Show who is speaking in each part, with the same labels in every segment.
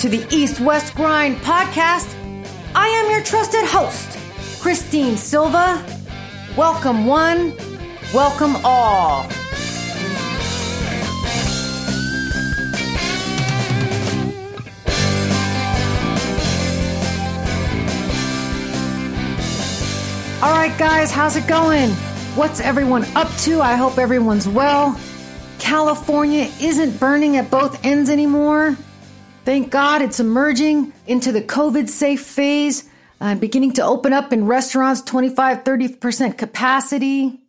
Speaker 1: To the East West Grind podcast. I am your trusted host, Christine Silva. Welcome, one. Welcome, all. All right, guys, how's it going? What's everyone up to? I hope everyone's well. California isn't burning at both ends anymore. Thank God it's emerging into the COVID safe phase and uh, beginning to open up in restaurants 25 30% capacity.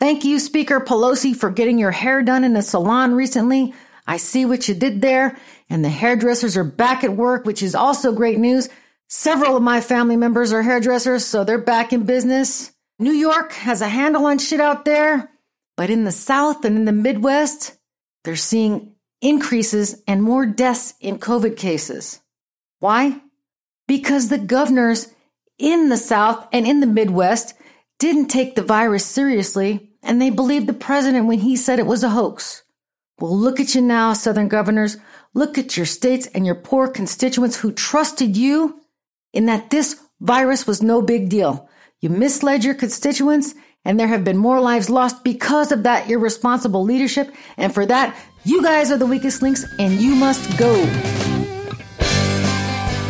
Speaker 1: Thank you, Speaker Pelosi, for getting your hair done in a salon recently. I see what you did there. And the hairdressers are back at work, which is also great news. Several of my family members are hairdressers, so they're back in business. New York has a handle on shit out there, but in the South and in the Midwest, they're seeing increases and more deaths in COVID cases. Why? Because the governors in the South and in the Midwest didn't take the virus seriously and they believed the president when he said it was a hoax. Well, look at you now, Southern governors. Look at your states and your poor constituents who trusted you in that this virus was no big deal. You misled your constituents, and there have been more lives lost because of that irresponsible leadership. And for that, you guys are the weakest links, and you must go.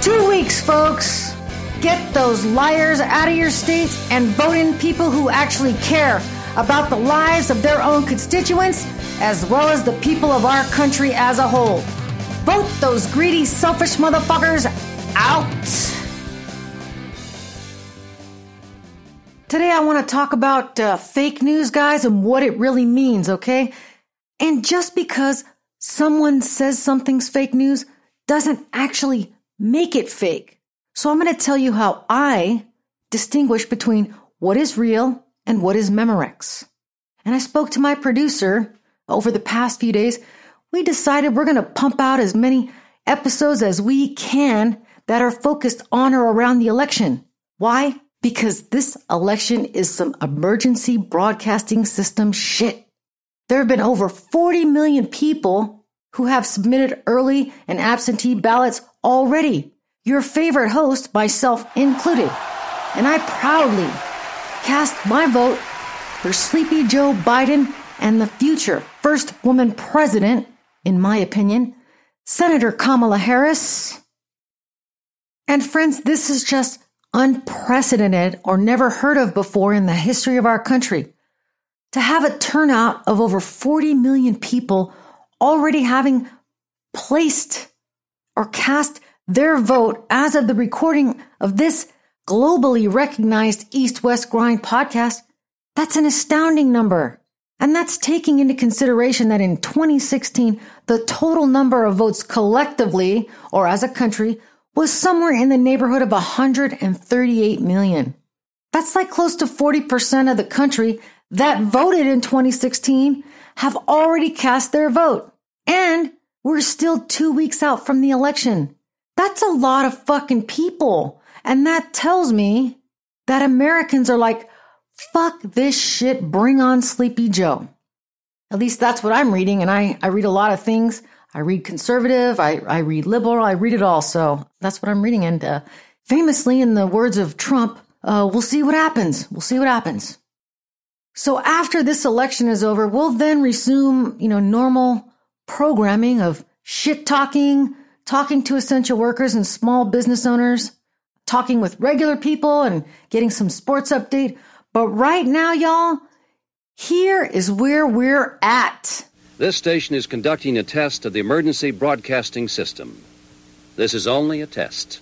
Speaker 1: Two weeks, folks. Get those liars out of your states and vote in people who actually care about the lives of their own constituents as well as the people of our country as a whole. Vote those greedy, selfish motherfuckers out. Today, I want to talk about uh, fake news, guys, and what it really means, okay? And just because someone says something's fake news doesn't actually make it fake. So, I'm going to tell you how I distinguish between what is real and what is Memorex. And I spoke to my producer over the past few days. We decided we're going to pump out as many episodes as we can that are focused on or around the election. Why? because this election is some emergency broadcasting system shit. There have been over 40 million people who have submitted early and absentee ballots already. Your favorite host, myself included. And I proudly cast my vote for Sleepy Joe Biden and the future first woman president, in my opinion, Senator Kamala Harris. And friends, this is just unprecedented or never heard of before in the history of our country. To have a turnout of over 40 million people already having placed or cast their vote as of the recording of this globally recognized East West Grind podcast, that's an astounding number. And that's taking into consideration that in 2016, the total number of votes collectively or as a country was somewhere in the neighborhood of 138 million. That's like close to 40% of the country that voted in 2016 have already cast their vote. And we're still two weeks out from the election. That's a lot of fucking people. And that tells me that Americans are like, fuck this shit, bring on Sleepy Joe. At least that's what I'm reading. And I, I read a lot of things. I read conservative, I, I read liberal, I read it all. So that's what I'm reading. And uh, famously, in the words of Trump, uh, we'll see what happens. We'll see what happens. So after this election is over, we'll then resume, you know, normal programming of shit talking, talking to essential workers and small business owners, talking with regular people and getting some sports update. But right now, y'all, here is where we're at.
Speaker 2: This station is conducting a test of the emergency broadcasting system. This is only a test.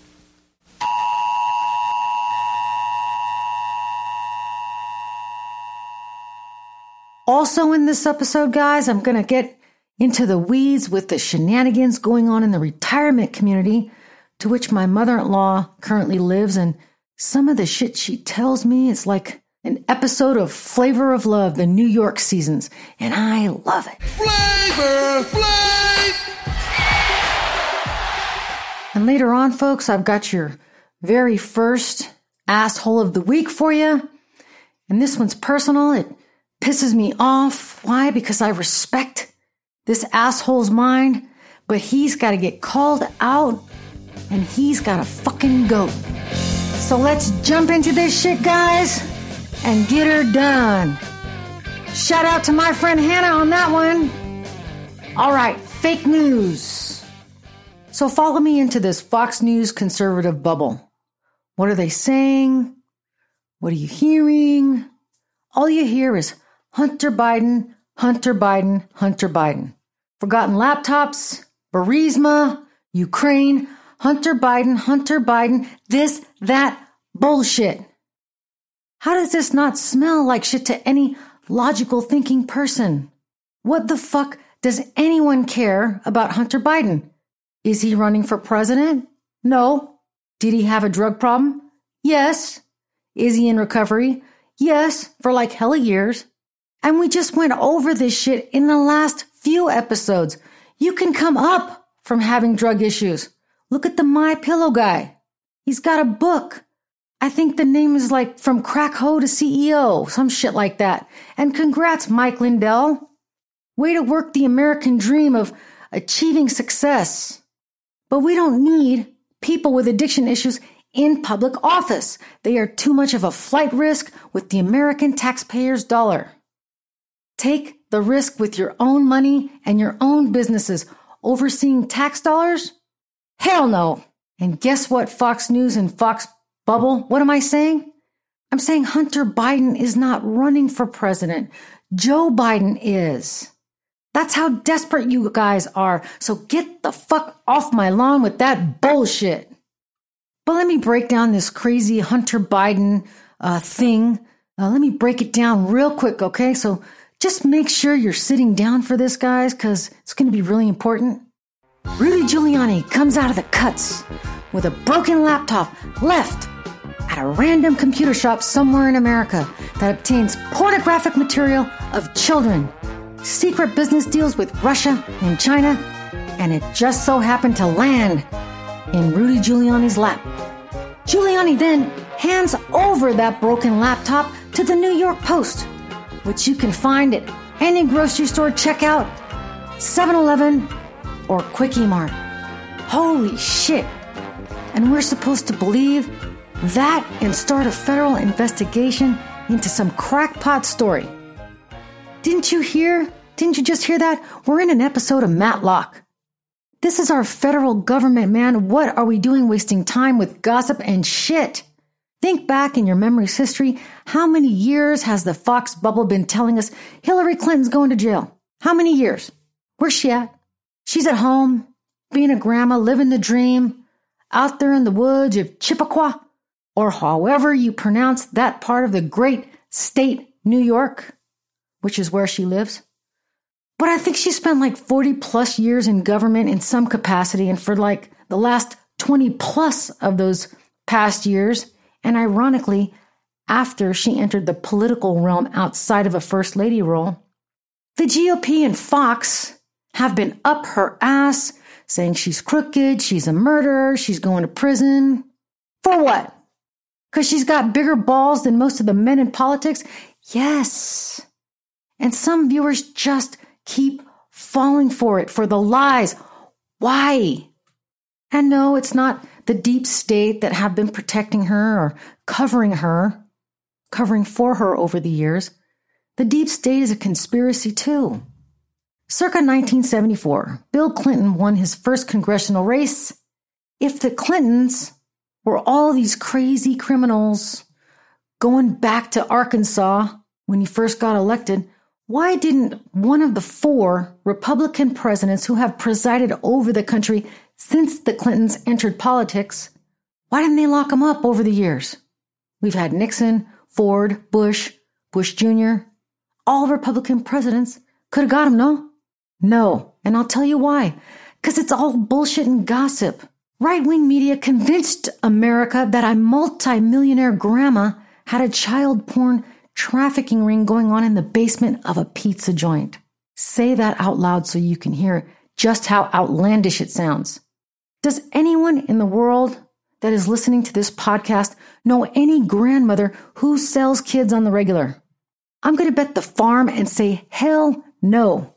Speaker 1: Also, in this episode, guys, I'm going to get into the weeds with the shenanigans going on in the retirement community to which my mother in law currently lives. And some of the shit she tells me is like an episode of Flavor of Love, the New York seasons, and I love it. Flavor Flav. And later on, folks, I've got your very first asshole of the week for you. And this one's personal. It pisses me off. Why? Because I respect this asshole's mind, but he's got to get called out and he's got to fucking go. So let's jump into this shit, guys, and get her done. Shout out to my friend Hannah on that one. All right, fake news. So follow me into this Fox News conservative bubble. What are they saying? What are you hearing? All you hear is Hunter Biden, Hunter Biden, Hunter Biden. Forgotten laptops, Burisma, Ukraine, Hunter Biden, Hunter Biden, this, that, bullshit. How does this not smell like shit to any logical thinking person? What the fuck does anyone care about Hunter Biden? Is he running for president? No. Did he have a drug problem? Yes. Is he in recovery? Yes, for like hella years. And we just went over this shit in the last few episodes. You can come up from having drug issues. Look at the My Pillow guy. He's got a book. I think the name is like From Crack Hoe to CEO, some shit like that. And congrats, Mike Lindell. Way to work the American dream of achieving success. But we don't need people with addiction issues in public office. They are too much of a flight risk with the American taxpayer's dollar. Take the risk with your own money and your own businesses. Overseeing tax dollars? Hell no. And guess what, Fox News and Fox Bubble? What am I saying? I'm saying Hunter Biden is not running for president. Joe Biden is. That's how desperate you guys are. So get the fuck off my lawn with that bullshit. But let me break down this crazy Hunter Biden uh, thing. Uh, let me break it down real quick, okay? So just make sure you're sitting down for this, guys, because it's going to be really important. Rudy Giuliani comes out of the cuts with a broken laptop left at a random computer shop somewhere in America that obtains pornographic material of children, secret business deals with Russia and China, and it just so happened to land in Rudy Giuliani's lap. Giuliani then hands over that broken laptop to the New York Post, which you can find at any grocery store checkout, 7 Eleven, or Quickie Mart. Holy shit! And we're supposed to believe that and start a federal investigation into some crackpot story. Didn't you hear? Didn't you just hear that? We're in an episode of Matlock. This is our federal government, man. What are we doing wasting time with gossip and shit? Think back in your memory's history. How many years has the Fox bubble been telling us Hillary Clinton's going to jail? How many years? Where's she at? She's at home, being a grandma, living the dream, out there in the woods of Chippewa, or however you pronounce that part of the great state, New York, which is where she lives. But I think she spent like 40 plus years in government in some capacity, and for like the last 20 plus of those past years, and ironically, after she entered the political realm outside of a first lady role, the GOP and Fox have been up her ass saying she's crooked, she's a murderer, she's going to prison. For what? Because she's got bigger balls than most of the men in politics? Yes. And some viewers just keep falling for it, for the lies. Why? And no, it's not the deep state that have been protecting her or covering her, covering for her over the years. The deep state is a conspiracy too. Circa 1974, Bill Clinton won his first congressional race. If the Clintons were all these crazy criminals going back to Arkansas when he first got elected, why didn't one of the four Republican presidents who have presided over the country since the Clintons entered politics, why didn't they lock him up over the years? We've had Nixon, Ford, Bush, Bush Jr., all Republican presidents could have got him, no? No, and I'll tell you why. Because it's all bullshit and gossip. Right wing media convinced America that a multi-millionaire grandma had a child porn trafficking ring going on in the basement of a pizza joint. Say that out loud so you can hear just how outlandish it sounds. Does anyone in the world that is listening to this podcast know any grandmother who sells kids on the regular? I'm going to bet the farm and say, hell no.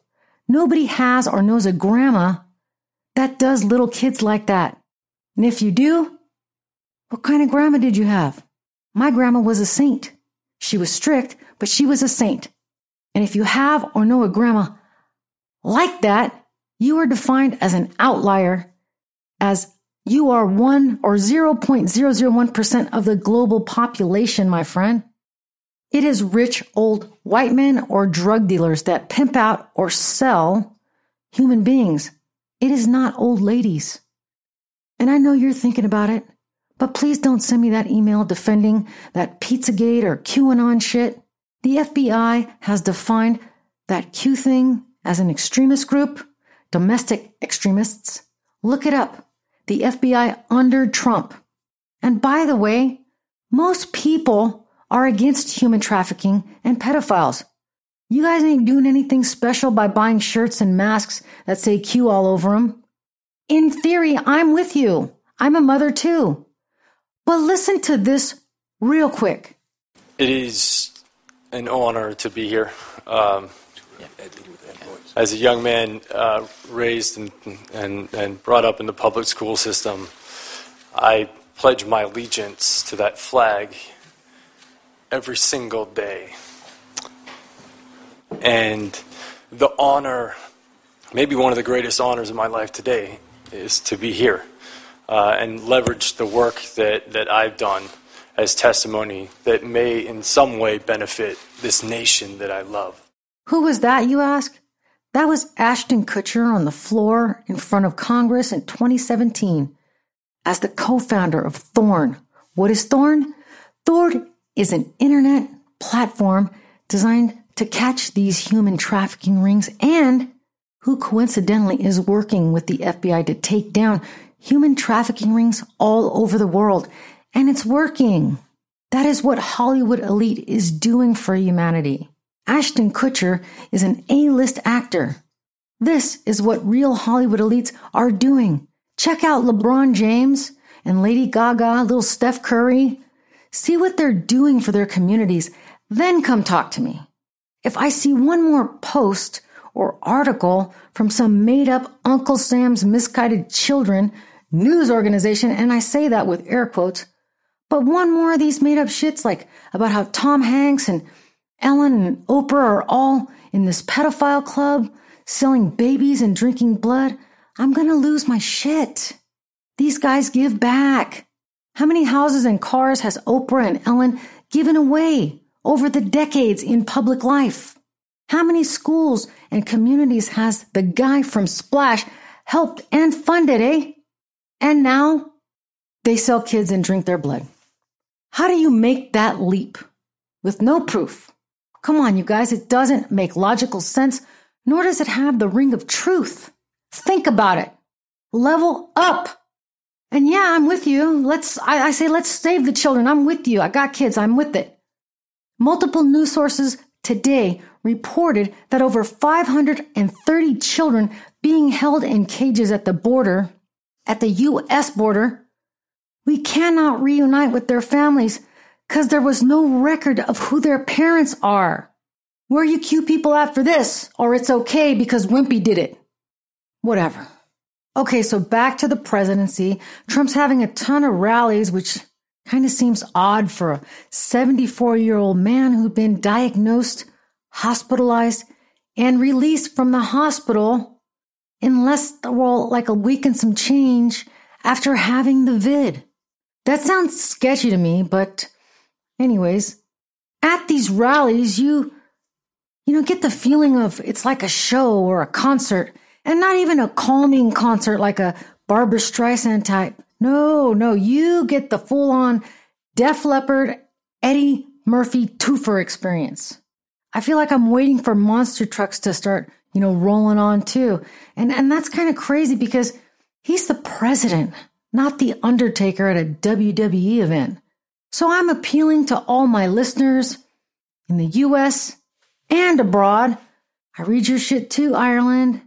Speaker 1: Nobody has or knows a grandma that does little kids like that. And if you do, what kind of grandma did you have? My grandma was a saint. She was strict, but she was a saint. And if you have or know a grandma like that, you are defined as an outlier, as you are 1 or 0.001% of the global population, my friend. It is rich old white men or drug dealers that pimp out or sell human beings. It is not old ladies. And I know you're thinking about it, but please don't send me that email defending that Pizzagate or QAnon shit. The FBI has defined that Q thing as an extremist group, domestic extremists. Look it up. The FBI under Trump. And by the way, most people are against human trafficking and pedophiles. You guys ain't doing anything special by buying shirts and masks that say Q all over them. In theory, I'm with you. I'm a mother too. But listen to this real quick.
Speaker 3: It is an honor to be here. Um, as a young man uh, raised and, and, and brought up in the public school system, I pledge my allegiance to that flag every single day. And the honor, maybe one of the greatest honors of my life today, is to be here uh, and leverage the work that, that I've done as testimony that may in some way benefit this nation that I love.
Speaker 1: Who was that, you ask? That was Ashton Kutcher on the floor in front of Congress in 2017 as the co founder of Thorn. What is Thorn? Thorn is an internet platform designed to catch these human trafficking rings and who coincidentally is working with the FBI to take down human trafficking rings all over the world. And it's working. That is what Hollywood elite is doing for humanity. Ashton Kutcher is an A-list actor. This is what real Hollywood elites are doing. Check out LeBron James and Lady Gaga, little Steph Curry. See what they're doing for their communities. Then come talk to me. If I see one more post or article from some made up Uncle Sam's misguided children news organization, and I say that with air quotes, but one more of these made up shits like about how Tom Hanks and Ellen and Oprah are all in this pedophile club selling babies and drinking blood, I'm gonna lose my shit. These guys give back. How many houses and cars has Oprah and Ellen given away over the decades in public life? How many schools and communities has the guy from Splash helped and funded, eh? And now they sell kids and drink their blood. How do you make that leap with no proof? Come on, you guys, it doesn't make logical sense, nor does it have the ring of truth. Think about it. Level up. And yeah, I'm with you. Let's, I, I, say, let's save the children. I'm with you. I got kids. I'm with it. Multiple news sources today reported that over 530 children being held in cages at the border, at the U.S. border, we cannot reunite with their families because there was no record of who their parents are. Where you cue people at for this, or it's okay because Wimpy did it. Whatever. Okay, so back to the presidency. Trump's having a ton of rallies, which kind of seems odd for a 74 year old man who'd been diagnosed, hospitalized, and released from the hospital in less, well, like a week and some change after having the vid. That sounds sketchy to me, but Anyways, at these rallies, you, you know, get the feeling of it's like a show or a concert and not even a calming concert like a Barbra Streisand type. No, no, you get the full on Def Leppard, Eddie Murphy twofer experience. I feel like I'm waiting for monster trucks to start, you know, rolling on too. And, and that's kind of crazy because he's the president, not the Undertaker at a WWE event. So I'm appealing to all my listeners in the US and abroad. I read your shit too, Ireland.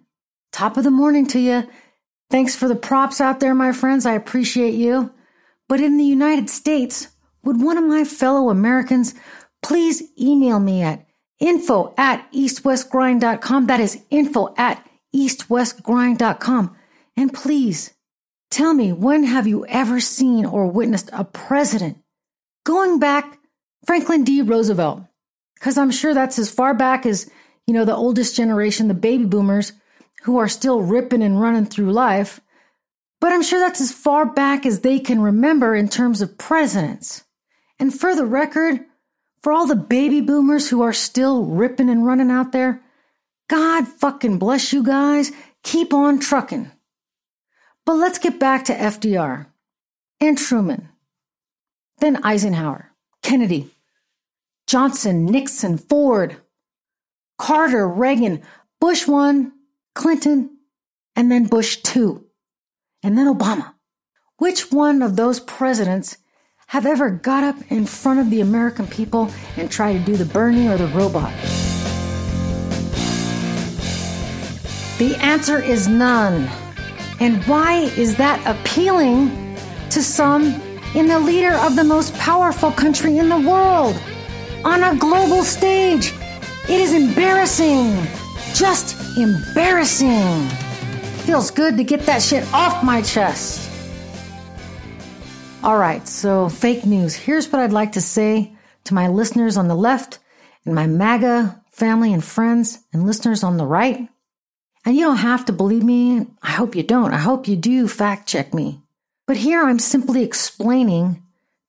Speaker 1: Top of the morning to you. Thanks for the props out there, my friends. I appreciate you. But in the United States, would one of my fellow Americans please email me at info at eastwestgrind.com. That is info at eastwestgrind.com. And please, tell me when have you ever seen or witnessed a president going back Franklin D. Roosevelt? Because I'm sure that's as far back as, you know, the oldest generation, the baby boomers, who are still ripping and running through life. But I'm sure that's as far back as they can remember in terms of presidents. And for the record, for all the baby boomers who are still ripping and running out there, God fucking bless you guys. Keep on trucking. But let's get back to FDR and Truman, then Eisenhower, Kennedy, Johnson, Nixon, Ford, Carter, Reagan, Bush 1, Clinton, and then Bush 2, and then Obama. Which one of those presidents have ever got up in front of the American people and tried to do the Bernie or the robot? The answer is none. And why is that appealing to some in the leader of the most powerful country in the world? On a global stage. It is embarrassing. Just embarrassing. Feels good to get that shit off my chest. All right, so fake news. Here's what I'd like to say to my listeners on the left and my MAGA family and friends and listeners on the right. And you don't have to believe me. I hope you don't. I hope you do fact check me. But here I'm simply explaining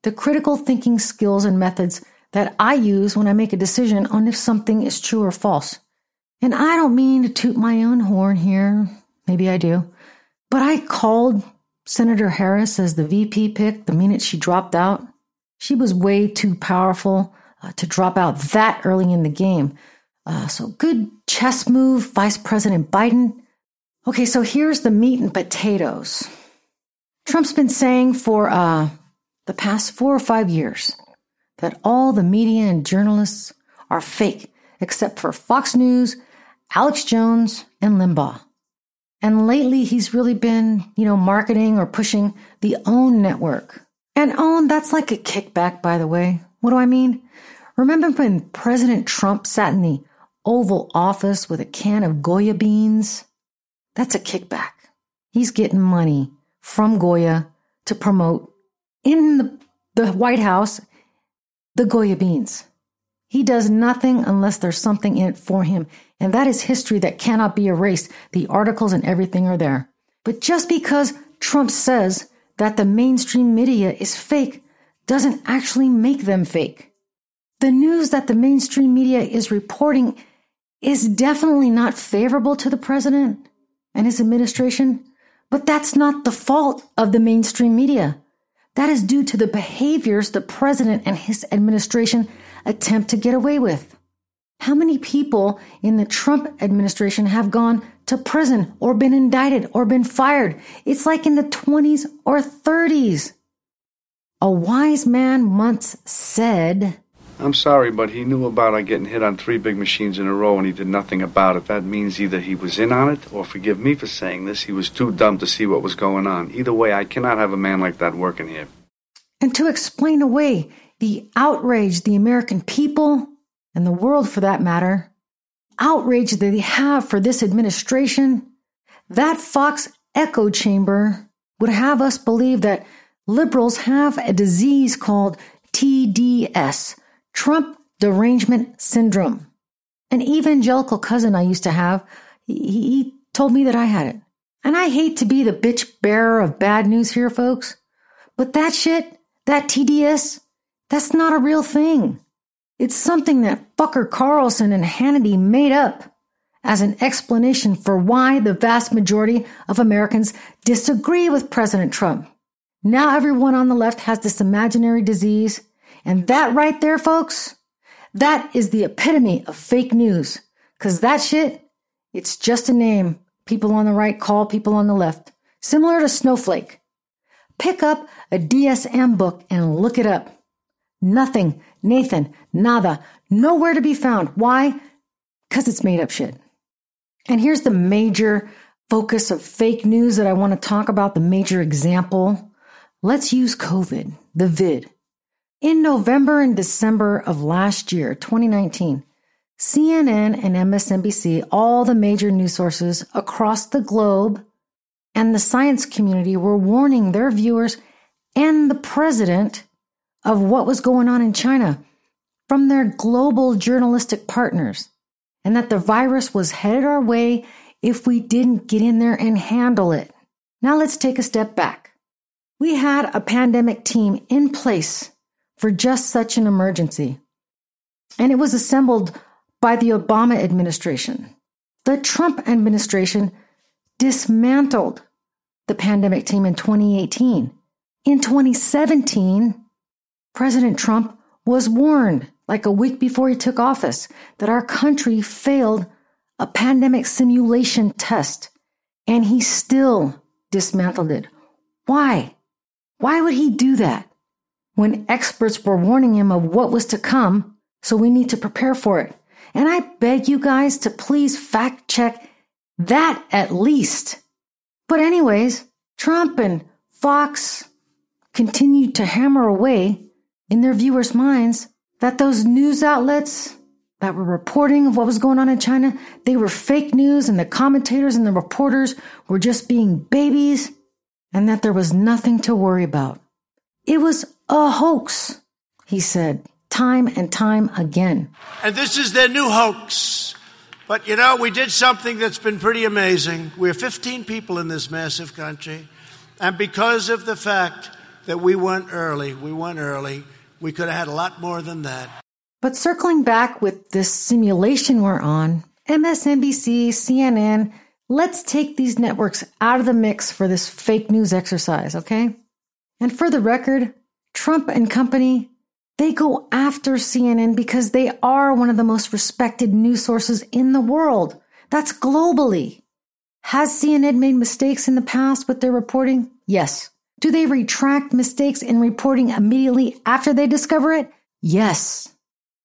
Speaker 1: the critical thinking skills and methods that I use when I make a decision on if something is true or false. And I don't mean to toot my own horn here. Maybe I do. But I called Senator Harris as the VP pick the minute she dropped out. She was way too powerful uh, to drop out that early in the game. Uh, so good chess move, Vice President Biden. Okay, so here's the meat and potatoes. Trump's been saying for uh, the past four or five years that all the media and journalists are fake, except for Fox News, Alex Jones, and Limbaugh. And lately, he's really been, you know, marketing or pushing the OAN network. And OAN, that's like a kickback, by the way. What do I mean? Remember when President Trump sat in the Oval Office with a can of Goya beans? That's a kickback. He's getting money from Goya to promote in the, the White House the Goya beans. He does nothing unless there's something in it for him. And that is history that cannot be erased. The articles and everything are there. But just because Trump says that the mainstream media is fake doesn't actually make them fake. The news that the mainstream media is reporting is definitely not favorable to the president and his administration, but that's not the fault of the mainstream media. That is due to the behaviors the president and his administration attempt to get away with. How many people in the Trump administration have gone to prison or been indicted or been fired? It's like in the 20s or 30s. A wise man once said,
Speaker 4: I'm sorry, but he knew about our getting hit on three big machines in a row and he did nothing about it. That means either he was in on it, or forgive me for saying this, he was too dumb to see what was going on. Either way, I cannot have a man like that working here.
Speaker 1: And to explain away the outrage the American people, and the world for that matter, outrage that they have for this administration, that Fox echo chamber would have us believe that liberals have a disease called TDS Trump derangement syndrome. An evangelical cousin I used to have, he, told me that I had it. And I hate to be the bitch bearer of bad news here, folks, but that shit, that TDS, that's not a real thing. It's something that fucker Carlson and Hannity made up as an explanation for why the vast majority of Americans disagree with President Trump. Now everyone on the left has this imaginary disease and that right there, folks, that is the epitome of fake news. Cause that shit, it's just a name people on the right call people on the left. Similar to snowflake. Pick up a DSM book and look it up. Nothing, Nathan, nada, nowhere to be found. Why? Because it's made up shit. And here's the major focus of fake news that I want to talk about, the major example. Let's use COVID, the vid. In November and December of last year, 2019, CNN and MSNBC, all the major news sources across the globe, and the science community were warning their viewers and the president of what was going on in China from their global journalistic partners, and that the virus was headed our way if we didn't get in there and handle it. Now let's take a step back. We had a pandemic team in place for just such an emergency, and it was assembled by the Obama administration. The Trump administration dismantled the pandemic team in 2018. In 2017, President Trump was warned, like a week before he took office, that our country failed a pandemic simulation test, and he still dismantled it. Why? Why would he do that? When experts were warning him of what was to come, so we need to prepare for it. And I beg you guys to please fact check that at least. But, anyways, Trump and Fox continued to hammer away in their viewers' minds that those news outlets that were reporting of what was going on in China, they were fake news and the commentators and the reporters were just being babies and that there was nothing to worry about. It was a hoax, he said time and time again.
Speaker 5: And this is their new hoax. But you know, we did something that's been pretty amazing. We're 15 people in this massive country. And because of the fact that we went early, we went early, we could have had a lot more than that.
Speaker 1: But circling back with this simulation we're on, MSNBC, CNN, let's take these networks out of the mix for this fake news exercise, okay? And for the record, Trump and company they go after CNN because they are one of the most respected news sources in the world. That's globally. Has CNN made mistakes in the past with their reporting? Yes. Do they retract mistakes in reporting immediately after they discover it? Yes.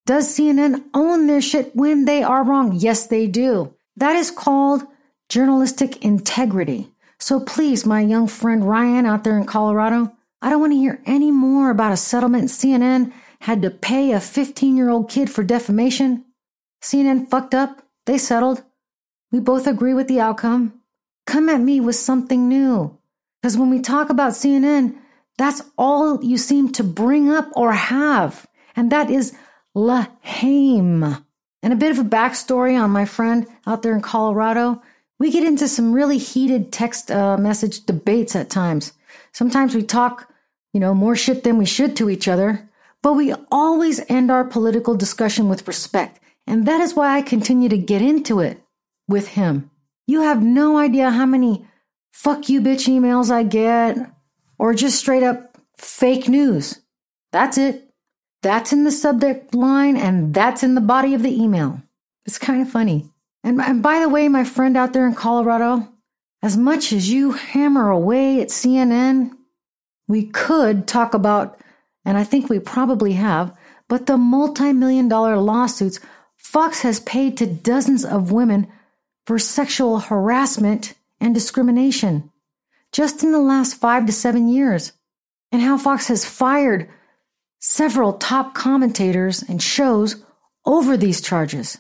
Speaker 1: Does CNN own their shit when they are wrong? Yes, they do. That is called journalistic integrity. So please, my young friend Ryan out there in Colorado, I don't want to hear any more about a settlement CNN had to pay a 15 year old kid for defamation. CNN fucked up. They settled. We both agree with the outcome. Come at me with something new. Because when we talk about CNN, that's all you seem to bring up or have. And that is Lahame. And a bit of a backstory on my friend out there in Colorado. We get into some really heated text uh, message debates at times. Sometimes we talk, you know, more shit than we should to each other. But we always end our political discussion with respect. And that is why I continue to get into it with him. You have no idea how many fuck you bitch emails I get or just straight up fake news. That's it. That's in the subject line and that's in the body of the email. It's kind of funny. And, and by the way, my friend out there in Colorado, as much as you hammer away at CNN, we could talk about and I think we probably have, but the multi million dollar lawsuits Fox has paid to dozens of women for sexual harassment and discrimination just in the last five to seven years, and how Fox has fired several top commentators and shows over these charges.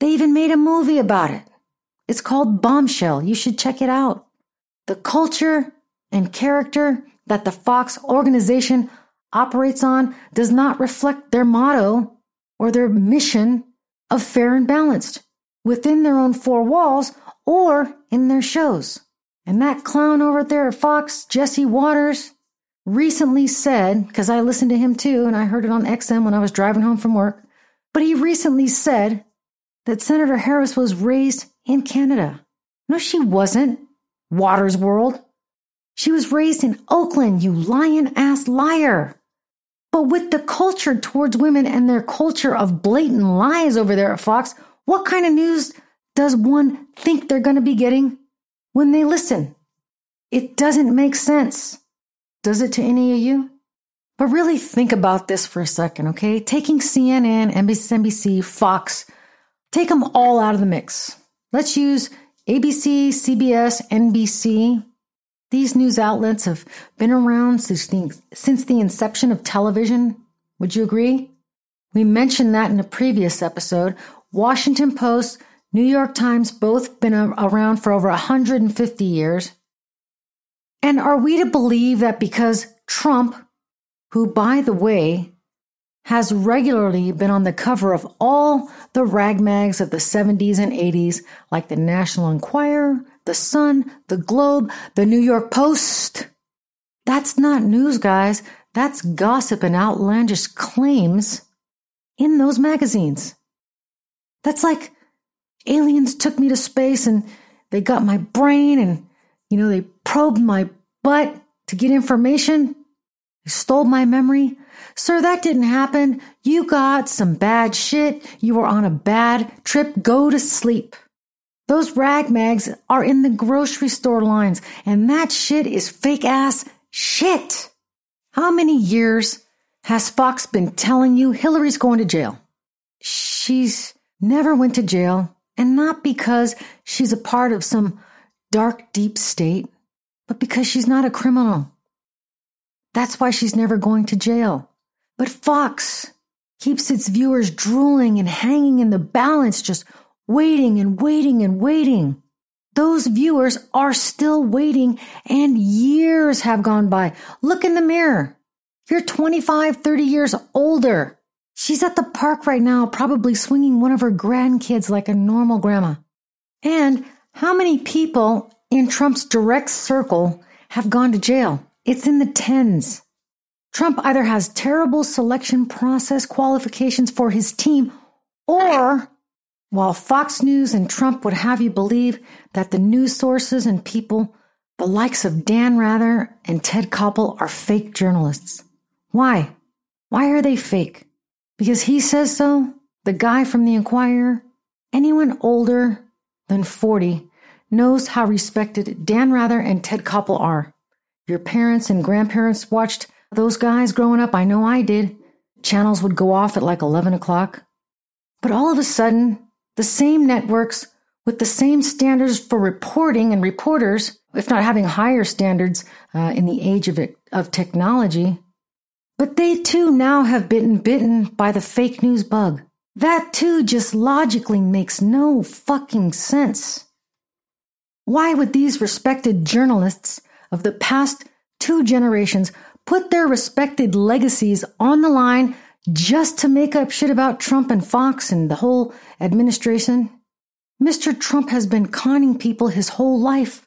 Speaker 1: They even made a movie about it. It's called Bombshell. You should check it out. The culture and character that the Fox organization operates on does not reflect their motto or their mission of fair and balanced within their own four walls or in their shows. And that clown over there at Fox, Jesse Watters, recently said, because I listened to him too, and I heard it on XM when I was driving home from work, but he recently said that Senator Harris was raised in Canada. No, she wasn't. Watters World. She was raised in Oakland, you lying ass liar. But with the culture towards women and their culture of blatant lies over there at Fox, what kind of news does one think they're going to be getting when they listen? It doesn't make sense. Does it to any of you? But really think about this for a second, okay? Taking CNN, MSNBC, Fox, take them all out of the mix. Let's use ABC, CBS, NBC, these news outlets have been around since the, since the inception of television. Would you agree? We mentioned that in a previous episode. Washington Post, New York Times both been around for over 150 years. And are we to believe that because Trump, who, by the way, has regularly been on the cover of all the ragmags of the 70s and 80s, like the National Enquirer, the Sun, the Globe, the New York Post. That's not news, guys. That's gossip and outlandish claims in those magazines. That's like aliens took me to space and they got my brain and, you know, they probed my butt to get information. They stole my memory. Sir, that didn't happen. You got some bad shit. You were on a bad trip. Go to sleep. Those rag mags are in the grocery store lines, and that shit is fake ass shit. How many years has Fox been telling you Hillary's going to jail? She's never went to jail, and not because she's a part of some dark, deep state, but because she's not a criminal. That's why she's never going to jail. But Fox keeps its viewers drooling and hanging in the balance, just waiting and waiting and waiting. Those viewers are still waiting and years have gone by. Look in the mirror. You're 25, 30 years older. She's at the park right now, probably swinging one of her grandkids like a normal grandma. And how many people in Trump's direct circle have gone to jail? It's in the tens. Trump either has terrible selection process qualifications for his team, or while Fox News and Trump would have you believe that the news sources and people, the likes of Dan Rather and Ted Koppel, are fake journalists. Why? Why are they fake? Because he says so? The guy from the Enquirer? Anyone older than 40 knows how respected Dan Rather and Ted Koppel are. Your parents and grandparents watched those guys growing up, I know I did. Channels would go off at like 11 o'clock. But all of a sudden, the same networks with the same standards for reporting and reporters, if not having higher standards uh, in the age of, it, of technology, but they too now have been bitten by the fake news bug. That too just logically makes no fucking sense. Why would these respected journalists of the past two generations put their respected legacies on the line just to make up shit about Trump and Fox and the whole administration. Mr. Trump has been conning people his whole life.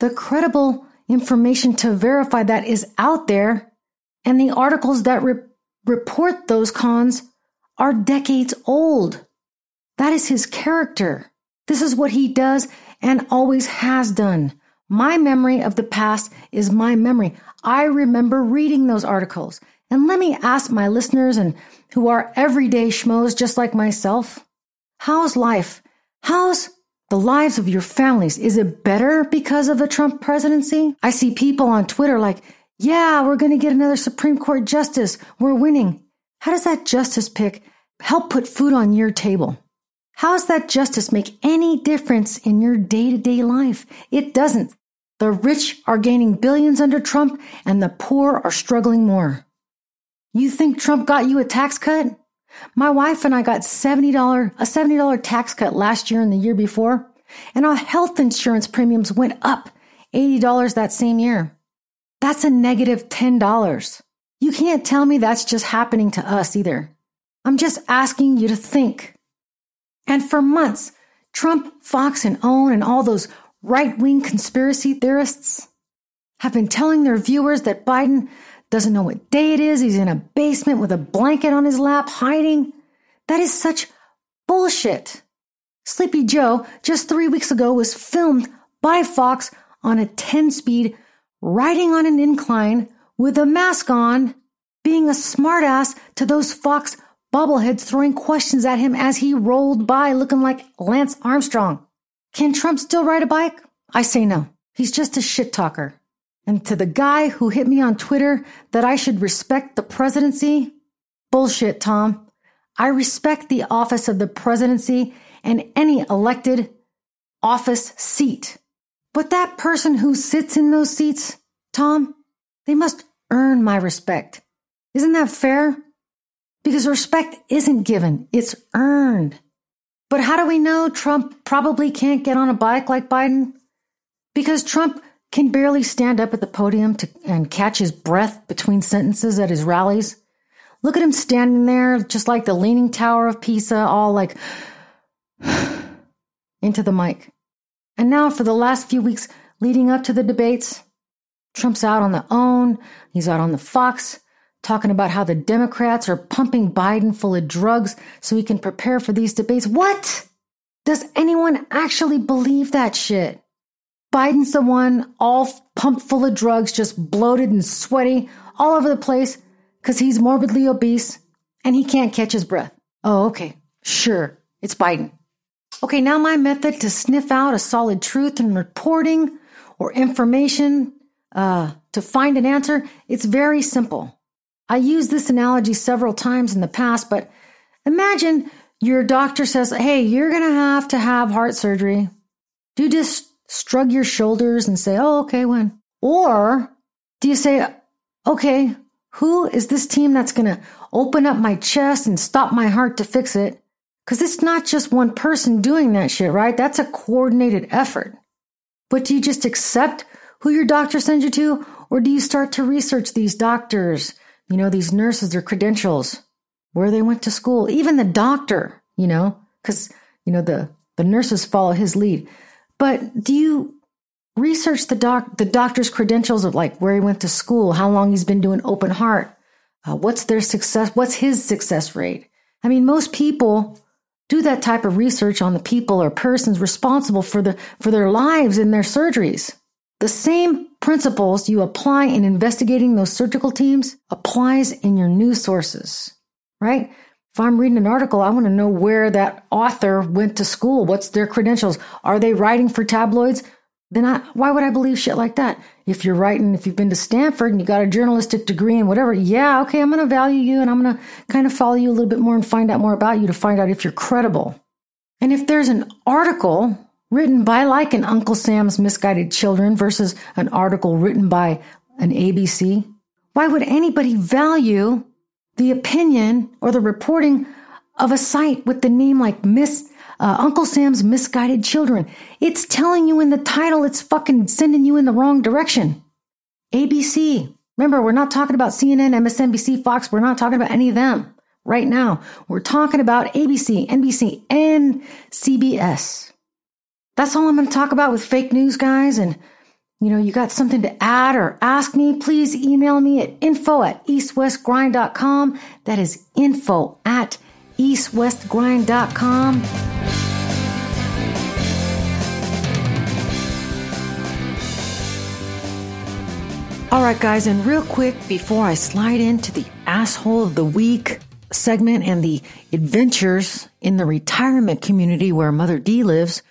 Speaker 1: The credible information to verify that is out there, and the articles that re- report those cons are decades old. That is his character. This is what he does and always has done. My memory of the past is my memory. I remember reading those articles. And let me ask my listeners and who are everyday schmoes just like myself, how's life? How's the lives of your families? Is it better because of the Trump presidency? I see people on Twitter like, yeah, we're going to get another Supreme Court justice. We're winning. How does that justice pick help put food on your table? How does that justice make any difference in your day to day life? It doesn't. The rich are gaining billions under Trump and the poor are struggling more. You think Trump got you a tax cut? My wife and I got $70, a $70 tax cut last year and the year before, and our health insurance premiums went up $80 that same year. That's a negative $10. You can't tell me that's just happening to us either. I'm just asking you to think. And for months, Trump, Fox, and OAN and all those right wing conspiracy theorists have been telling their viewers that Biden doesn't know what day it is. He's in a basement with a blanket on his lap, hiding. That is such bullshit. Sleepy Joe, just three weeks ago, was filmed by Fox on a 10 speed, riding on an incline with a mask on, being a smartass to those Fox bobbleheads throwing questions at him as he rolled by looking like Lance Armstrong. Can Trump still ride a bike? I say no. He's just a shit talker. And to the guy who hit me on Twitter that I should respect the presidency, bullshit, Tom. I respect the office of the presidency and any elected office seat. But that person who sits in those seats, Tom, they must earn my respect. Isn't that fair? Because respect isn't given, it's earned. But how do we know Trump probably can't get on a bike like Biden? Because Trump can barely stand up at the podium to, and catch his breath between sentences at his rallies. Look at him standing there, just like the Leaning Tower of Pisa, all like into the mic. And now, for the last few weeks leading up to the debates, Trump's out on the OAN, he's out on the Fox, talking about how the Democrats are pumping Biden full of drugs so he can prepare for these debates. What? Does anyone actually believe that shit? Biden's the one all pumped full of drugs, just bloated and sweaty all over the place because he's morbidly obese and he can't catch his breath. Oh, okay. Sure. It's Biden. Okay, now my method to sniff out a solid truth in reporting or information uh, to find an answer, it's very simple. I used this analogy several times in the past, but imagine your doctor says, Hey, you're going to have to have heart surgery. Do you just shrug your shoulders and say, Oh, okay, when? Or do you say, Okay, who is this team that's going to open up my chest and stop my heart to fix it? Because it's not just one person doing that shit, right? That's a coordinated effort. But do you just accept who your doctor sends you to? Or do you start to research these doctors, you know, these nurses, their credentials, where they went to school, even the doctor, you know, because, you know, the, the nurses follow his lead. But do you research the doc, the doctor's credentials of like where he went to school, how long he's been doing open heart, uh, what's their success, what's his success rate? I mean, most people do that type of research on the people or persons responsible for the for their lives and their surgeries. The same principles you apply in investigating those surgical teams applies in your news sources, right? If I'm reading an article, I want to know where that author went to school. What's their credentials? Are they writing for tabloids? Then I, why would I believe shit like that? If you're writing, if you've been to Stanford and you got a journalistic degree and whatever, yeah, okay, I'm going to value you and I'm going to kind of follow you a little bit more and find out more about you to find out if you're credible. And if there's an article written by like an Uncle Sam's Misguided Children versus an article written by an ABC, why would anybody value the opinion or the reporting of a site with the name like Miss uh, Uncle Sam's Misguided Children. It's telling you in the title, it's fucking sending you in the wrong direction. ABC. Remember, we're not talking about CNN, MSNBC, Fox. We're not talking about any of them right now. We're talking about ABC, NBC, and CBS. That's all I'm going to talk about with fake news, guys. And, you know, you got something to add or ask me, please email me at info at eastwestgrind.com. That is info at eastwestgrind.com. All right, guys, and real quick before I slide into the asshole of the week segment and the adventures in the retirement community where Mother D lives,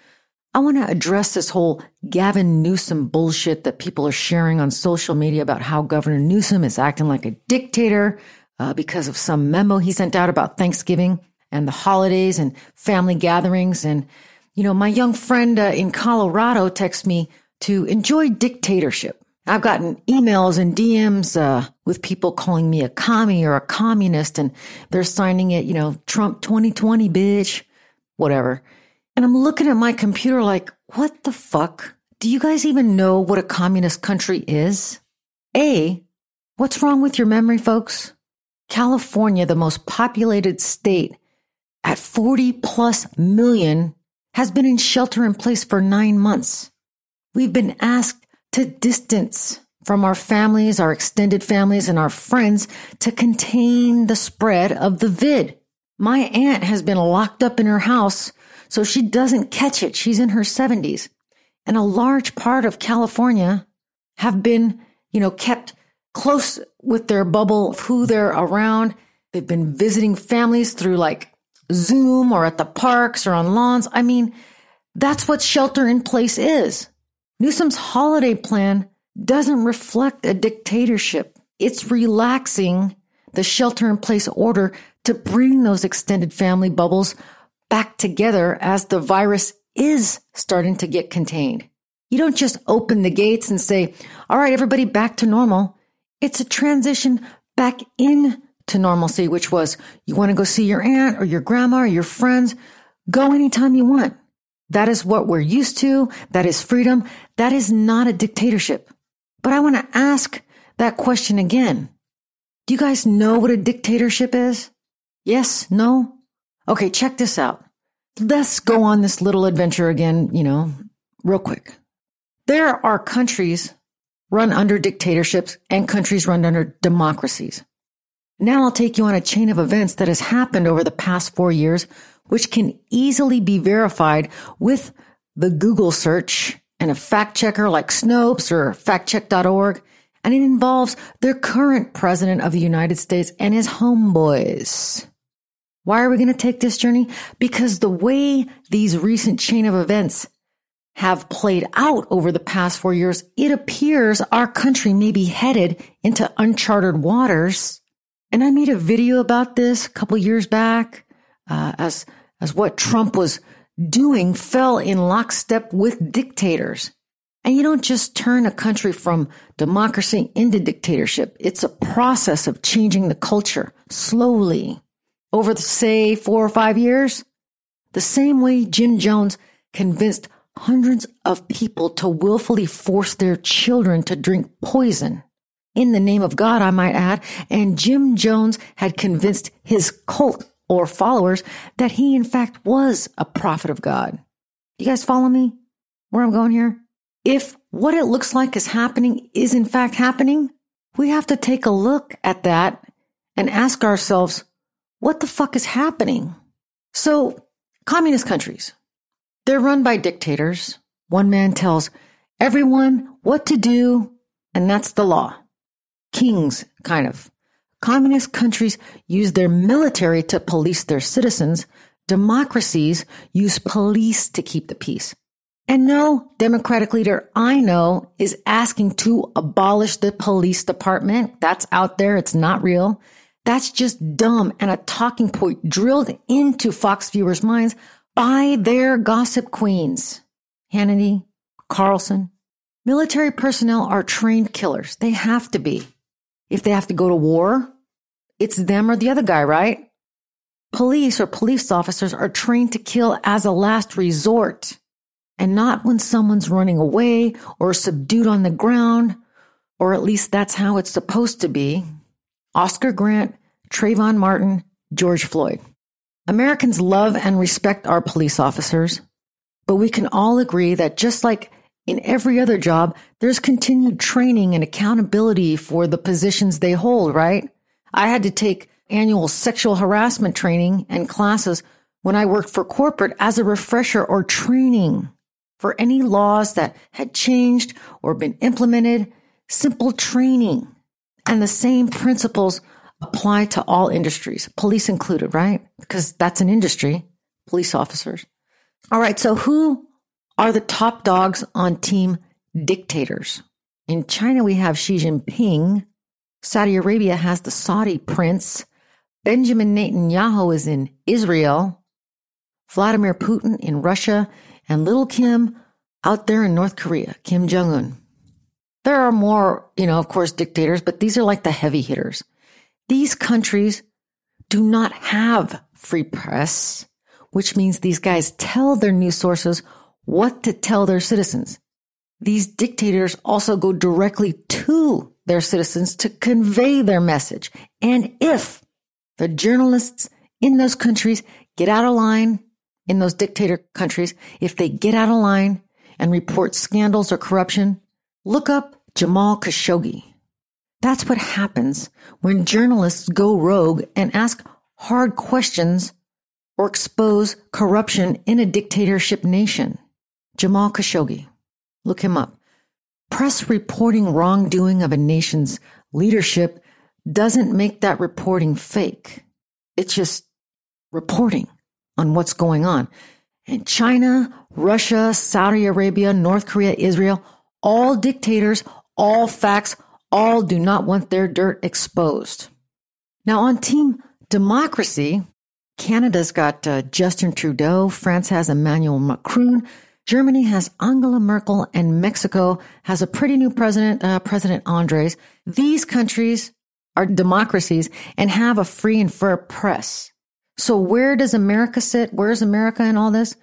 Speaker 1: I want to address this whole Gavin Newsom bullshit that people are sharing on social media about how Governor Newsom is acting like a dictator uh, because of some memo he sent out about Thanksgiving and the holidays and family gatherings. And, you know, my young friend uh, in Colorado texts me to enjoy dictatorship. I've gotten emails and DMs uh, with people calling me a commie or a communist, and they're signing it, you know, Trump 2020, bitch, whatever. And I'm looking at my computer like, what the fuck? Do you guys even know what a communist country is? A, what's wrong with your memory, folks? California, the most populated state, at 40 plus million, has been in shelter in place for nine months. We've been asked to distance from our families, our extended families, and our friends to contain the spread of the vid. My aunt has been locked up in her house so she doesn't catch it. She's in her 70s. And a large part of California have been, you know, kept close with their bubble of who they're around. They've been visiting families through like Zoom or at the parks or on lawns. I mean, that's what shelter in place is. Newsom's holiday plan doesn't reflect a dictatorship. It's relaxing the shelter in place order to bring those extended family bubbles back together as the virus is starting to get contained. You don't just open the gates and say, all right, everybody back to normal. It's a transition back in to normalcy, which was you want to go see your aunt or your grandma or your friends, go anytime you want. That is what we're used to. That is freedom. That is not a dictatorship. But I want to ask that question again. Do you guys know what a dictatorship is? Yes? No? Okay, check this out. Let's go on this little adventure again, you know, real quick. There are countries run under dictatorships and countries run under democracies. Now I'll take you on a chain of events that has happened over the past four years, which can easily be verified with the Google search and a fact checker like Snopes or factcheck.org. And it involves the current president of the United States and his homeboys. Why are we going to take this journey? Because the way these recent chain of events have played out over the past four years, it appears our country may be headed into uncharted waters. And I made a video about this a couple years back, uh, as as what Trump was doing fell in lockstep with dictators. And you don't just turn a country from democracy into dictatorship. It's a process of changing the culture slowly over, say, four or five years. The same way Jim Jones convinced hundreds of people to willfully force their children to drink poison. In the name of God, I might add. And Jim Jones had convinced his cult or followers that he, in fact, was a prophet of God. You guys follow me where I'm going here? If what it looks like is happening is in fact happening, we have to take a look at that and ask ourselves, what the fuck is happening? So, communist countries, they're run by dictators. One man tells everyone what to do, and that's the law. Kings, kind of. Communist countries use their military to police their citizens. Democracies use police to keep the peace. And no Democratic leader I know is asking to abolish the police department. That's out there. It's not real. That's just dumb and a talking point drilled into Fox viewers' minds by their gossip queens. Hannity, Carlson. Military personnel are trained killers. They have to be. If they have to go to war, it's them or the other guy, right? Police or police officers are trained to kill as a last resort and not when someone's running away or subdued on the ground, or at least that's how it's supposed to be. Oscar Grant, Trayvon Martin, George Floyd. Americans love and respect our police officers, but we can all agree that just like in every other job, there's continued training and accountability for the positions they hold, right? I had to take annual sexual harassment training and classes when I worked for corporate as a refresher or training for any laws that had changed or been implemented, simple training. And the same principles apply to all industries, police included, right? Because that's an industry, police officers. All right. So who are the top dogs on team dictators? In China, we have Xi Jinping. Saudi Arabia has the Saudi prince. Benjamin Netanyahu is in Israel. Vladimir Putin in Russia and little Kim out there in North Korea, Kim Jong Un. There are more, you know, of course, dictators, but these are like the heavy hitters. These countries do not have free press, which means these guys tell their news sources what to tell their citizens. These dictators also go directly to their citizens to convey their message. And if the journalists in those countries get out of line, in those dictator countries, if they get out of line and report scandals or corruption, look up Jamal Khashoggi. That's what happens when journalists go rogue and ask hard questions or expose corruption in a dictatorship nation. Jamal Khashoggi. Look him up. Press reporting wrongdoing of a nation's leadership doesn't make that reporting fake. It's just reporting on what's going on. And China, Russia, Saudi Arabia, North Korea, Israel, all dictators, all facts, all do not want their dirt exposed. Now, on Team Democracy, Canada's got uh, Justin Trudeau, France has Emmanuel Macron, Germany has Angela Merkel, and Mexico has a pretty new president, uh, President Andres. These countries are democracies and have a free and fair press. So where does America sit? Where's America in all this?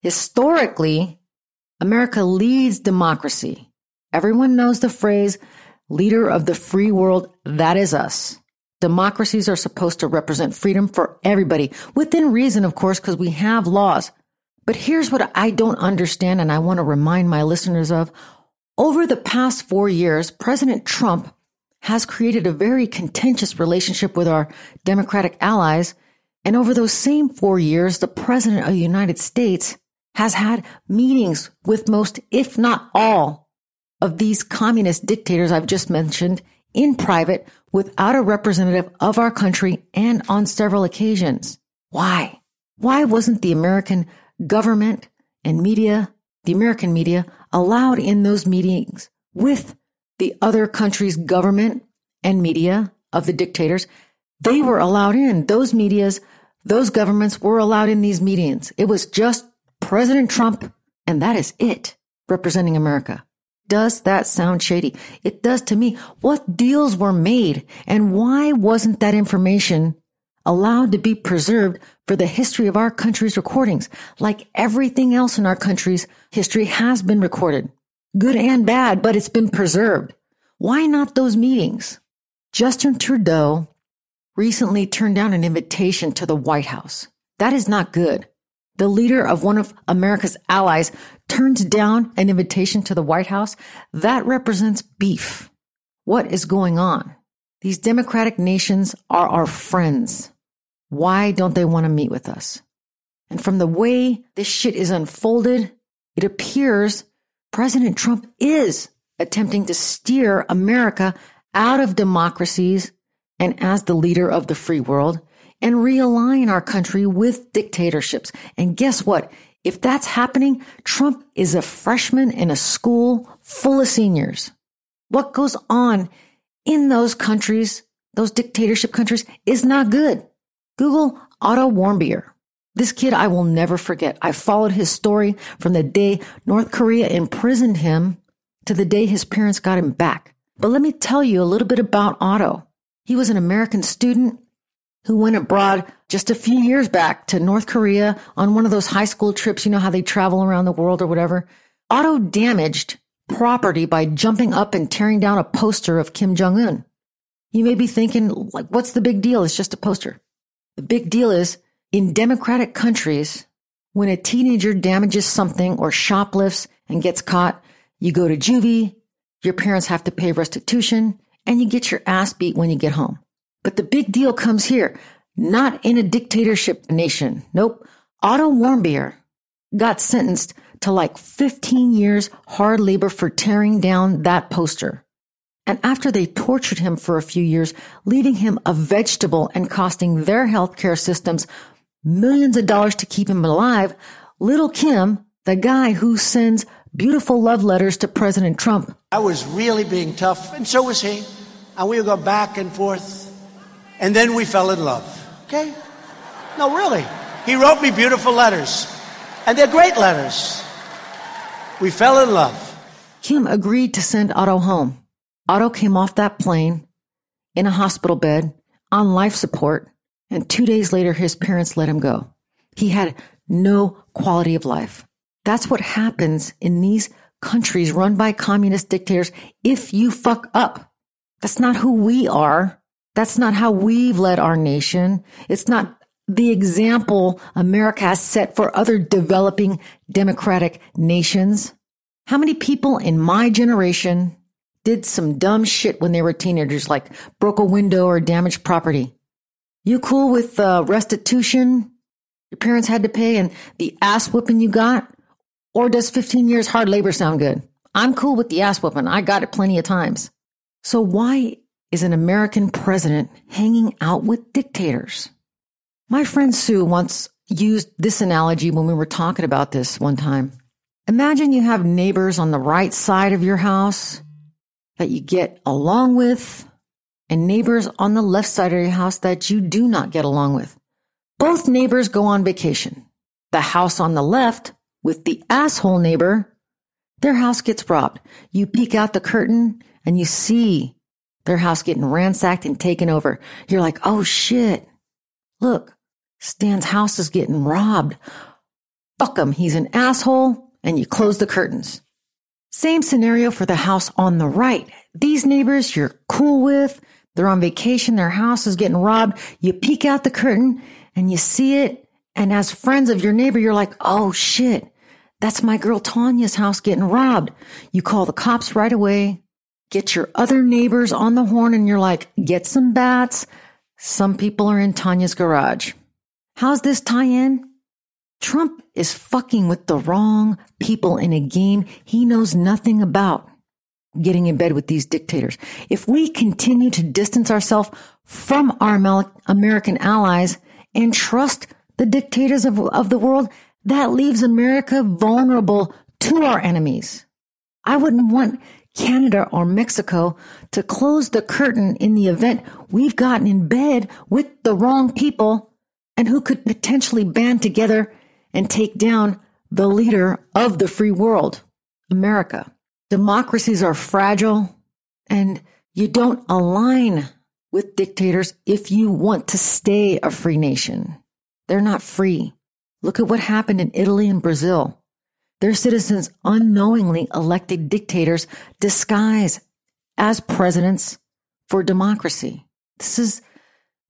Speaker 1: Historically, America leads democracy. Everyone knows the phrase, leader of the free world, that is us. Democracies are supposed to represent freedom for everybody, within reason, of course, because we have laws. But here's what I don't understand, and I want to remind my listeners of. Over the past four years, President Trump has created a very contentious relationship with our Democratic allies. And over those same four years, the President of the United States has had meetings with most, if not all, of these communist dictators I've just mentioned in private without a representative of our country and on several occasions. Why? Why wasn't the American government and media, the American media, allowed in those meetings with the other country's government and media of the dictators? They were allowed in. Those medias, those governments were allowed in these meetings. It was just President Trump, and that is it, representing America. Does that sound shady? It does to me. What deals were made and why wasn't that information allowed to be preserved for the history of our country's recordings? Like everything else in our country's history has been recorded. Good and bad, but it's been preserved. Why not those meetings? Justin Trudeau recently turned down an invitation to the White House. That is not good the leader of one of America's allies turns down an invitation to the White House, that represents beef. What is going on? These democratic nations are our friends. Why don't they want to meet with us? And from the way this shit is unfolded, it appears President Trump is attempting to steer America out of democracies and as the leader of the free world and realign our country with dictatorships. And guess what? If that's happening, Trump is a freshman in a school full of seniors. What goes on in those countries, those dictatorship countries, is not good. Google Otto Warmbier. This kid I will never forget. I followed his story from the day North Korea imprisoned him to the day his parents got him back. But let me tell you a little bit about Otto. He was an American student who went abroad just a few years back to North Korea on one of those high school trips. You know how they travel around the world or whatever. Otto damaged property by jumping up and tearing down a poster of Kim Jong Un. You may be thinking, like, what's the big deal? It's just a poster. The big deal is in democratic countries, when a teenager damages something or shoplifts and gets caught, you go to juvie, your parents have to pay restitution, and you get your ass beat when you get home. But the big deal comes here, not in a dictatorship nation. Nope. Otto Warmbier got sentenced to like 15 years hard labor for tearing down that poster. And after they tortured him for a few years, leaving him a vegetable and costing their healthcare systems millions of dollars to keep him alive, little Kim, the guy who sends beautiful love letters to President Trump.
Speaker 5: I was really being tough, and so was he. And we would go back and forth and then we fell in love. Okay? No, really. He wrote me beautiful letters. And they're great letters. We fell in love.
Speaker 1: Kim agreed to send Otto home. Otto came off that plane in a hospital bed on life support, and two days later, his parents let him go. He had no quality of life. That's what happens in these countries run by communist dictators if you fuck up. That's not who we are. That's not how we've led our nation. It's not the example America has set for other developing democratic nations. How many people in my generation did some dumb shit when they were teenagers, like broke a window or damaged property? You cool with uh, restitution your parents had to pay and the ass whipping you got? Or does 15 years hard labor sound good? I'm cool with the ass whipping. I got it plenty of times. So why is an American president hanging out with dictators. My friend Sue once used this analogy when we were talking about this one time. Imagine you have neighbors on the right side of your house that you get along with and neighbors on the left side of your house that you do not get along with. Both neighbors go on vacation. The house on the left with the asshole neighbor, their house gets robbed. You peek out the curtain and you see their house getting ransacked and taken over. You're like, oh shit. Look, Stan's house is getting robbed. fuck him, he's an asshole, and you close the curtains. Same scenario for the house on the right. These neighbors you're cool with, they're on vacation, their house is getting robbed. You peek out the curtain and you see it. And as friends of your neighbor, you're like, oh shit, that's my girl Tanya's house getting robbed. You call the cops right away, get your other neighbors on the horn, and you're like, get some bats. Some people are in Tanya's garage. How's this tie in? Trump is fucking with the wrong people in a game he knows nothing about getting in bed with these dictators. If we continue to distance ourselves from our American allies and trust the dictators of, of the world, that leaves America vulnerable to our enemies. I wouldn't want Canada or Mexico to close the curtain in the event we've gotten in bed with the wrong people and who could potentially band together and take down the leader of the free world, America. Democracies are fragile and you don't align with dictators if you want to stay a free nation. They're not free. Look at what happened in Italy and Brazil. Their citizens unknowingly elected dictators disguised as presidents for democracy. This is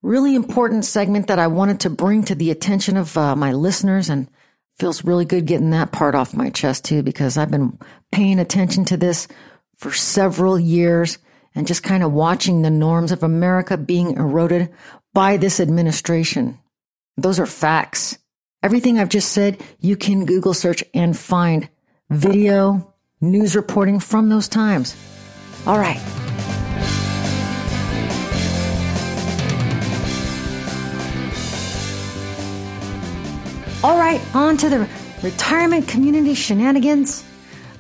Speaker 1: really important segment that I wanted to bring to the attention of uh, my listeners and feels really good getting that part off my chest too because I've been paying attention to this for several years and just kind of watching the norms of America being eroded by this administration. Those are facts. Everything I've just said, you can Google search and find video, news reporting from those times. All right. All right, on to the retirement community shenanigans.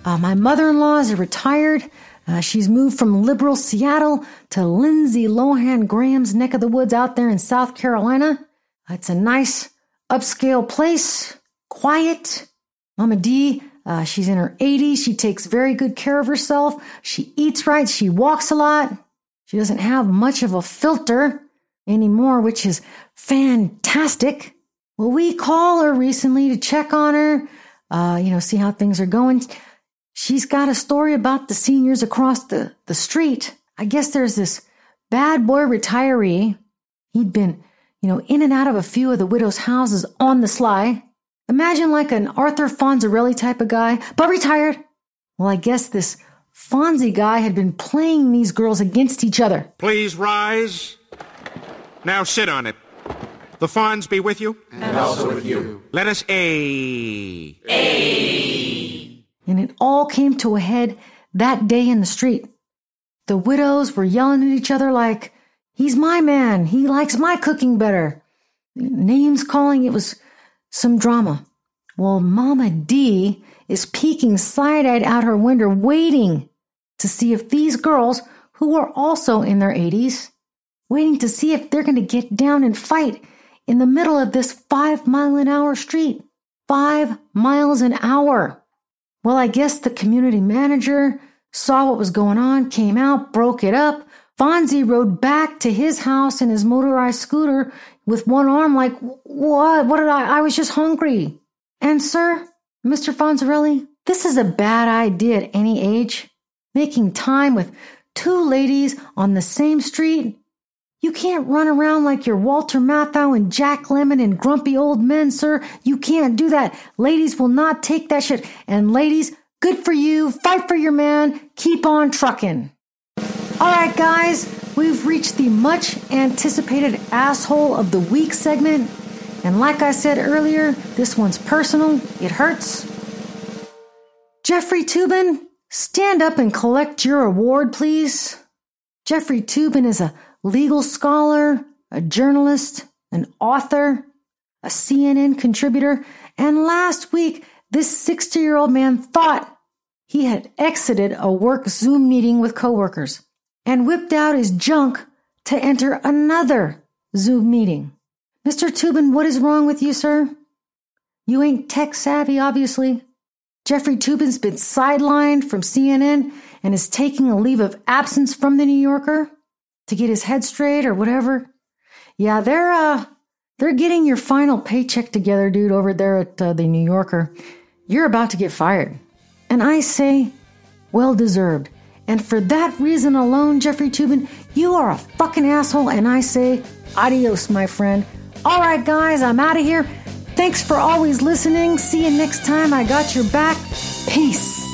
Speaker 1: Uh, my mother in law is retired. Uh, she's moved from liberal Seattle to Lindsay Lohan Graham's neck of the woods out there in South Carolina. It's a nice upscale place, quiet. Mama D, uh, she's in her 80s. She takes very good care of herself. She eats right. She walks a lot. She doesn't have much of a filter anymore, which is fantastic. Well, we call her recently to check on her, uh, you know, see how things are going. She's got a story about the seniors across the, the street. I guess there's this bad boy retiree. He'd been, you know, in and out of a few of the widows' houses on the sly. Imagine like an Arthur Fonzarelli type of guy, but retired. Well, I guess this Fonzie guy had been playing these girls against each other.
Speaker 6: Please rise. Now sit on it. The Fonz be with you.
Speaker 7: And also with you.
Speaker 6: Let us A.
Speaker 7: A.
Speaker 1: And it all came to a head that day in the street. The widows were yelling at each other like, He's my man. He likes my cooking better. Names calling. It was some drama. Well, Mama D is peeking side eyed out her window, waiting to see if these girls, who are also in their 80s, waiting to see if they're going to get down and fight in the middle of this five mile an hour street. Five miles an hour. Well, I guess the community manager saw what was going on, came out, broke it up. Fonzie rode back to his house in his motorized scooter with one arm, like, what? What did I? I was just hungry. And, sir, Mr. Fonzarelli, this is a bad idea at any age. Making time with two ladies on the same street you can't run around like you're Walter Matthau and Jack Lemmon and grumpy old men, sir. You can't do that. Ladies will not take that shit. And ladies, good for you. Fight for your man. Keep on trucking. All right, guys, we've reached the much anticipated asshole of the week segment. And like I said earlier, this one's personal. It hurts. Jeffrey Toobin, stand up and collect your award, please. Jeffrey Toobin is a legal scholar, a journalist, an author, a CNN contributor, and last week, this 60 year old man thought he had exited a work Zoom meeting with coworkers and whipped out his junk to enter another Zoom meeting. Mr. Toobin, what is wrong with you, sir? You ain't tech savvy, obviously. Jeffrey Toobin's been sidelined from CNN and is taking a leave of absence from the New Yorker to get his head straight or whatever. Yeah, they're uh They're getting your final paycheck together, dude, over there at uh, the New Yorker. You're about to get fired. And I say, well deserved. And for that reason alone, Jeffrey Toobin, you are a fucking asshole. And I say, adios, my friend. All right, guys, I'm out of here. Thanks for always listening. See you next time. I got your back. Peace.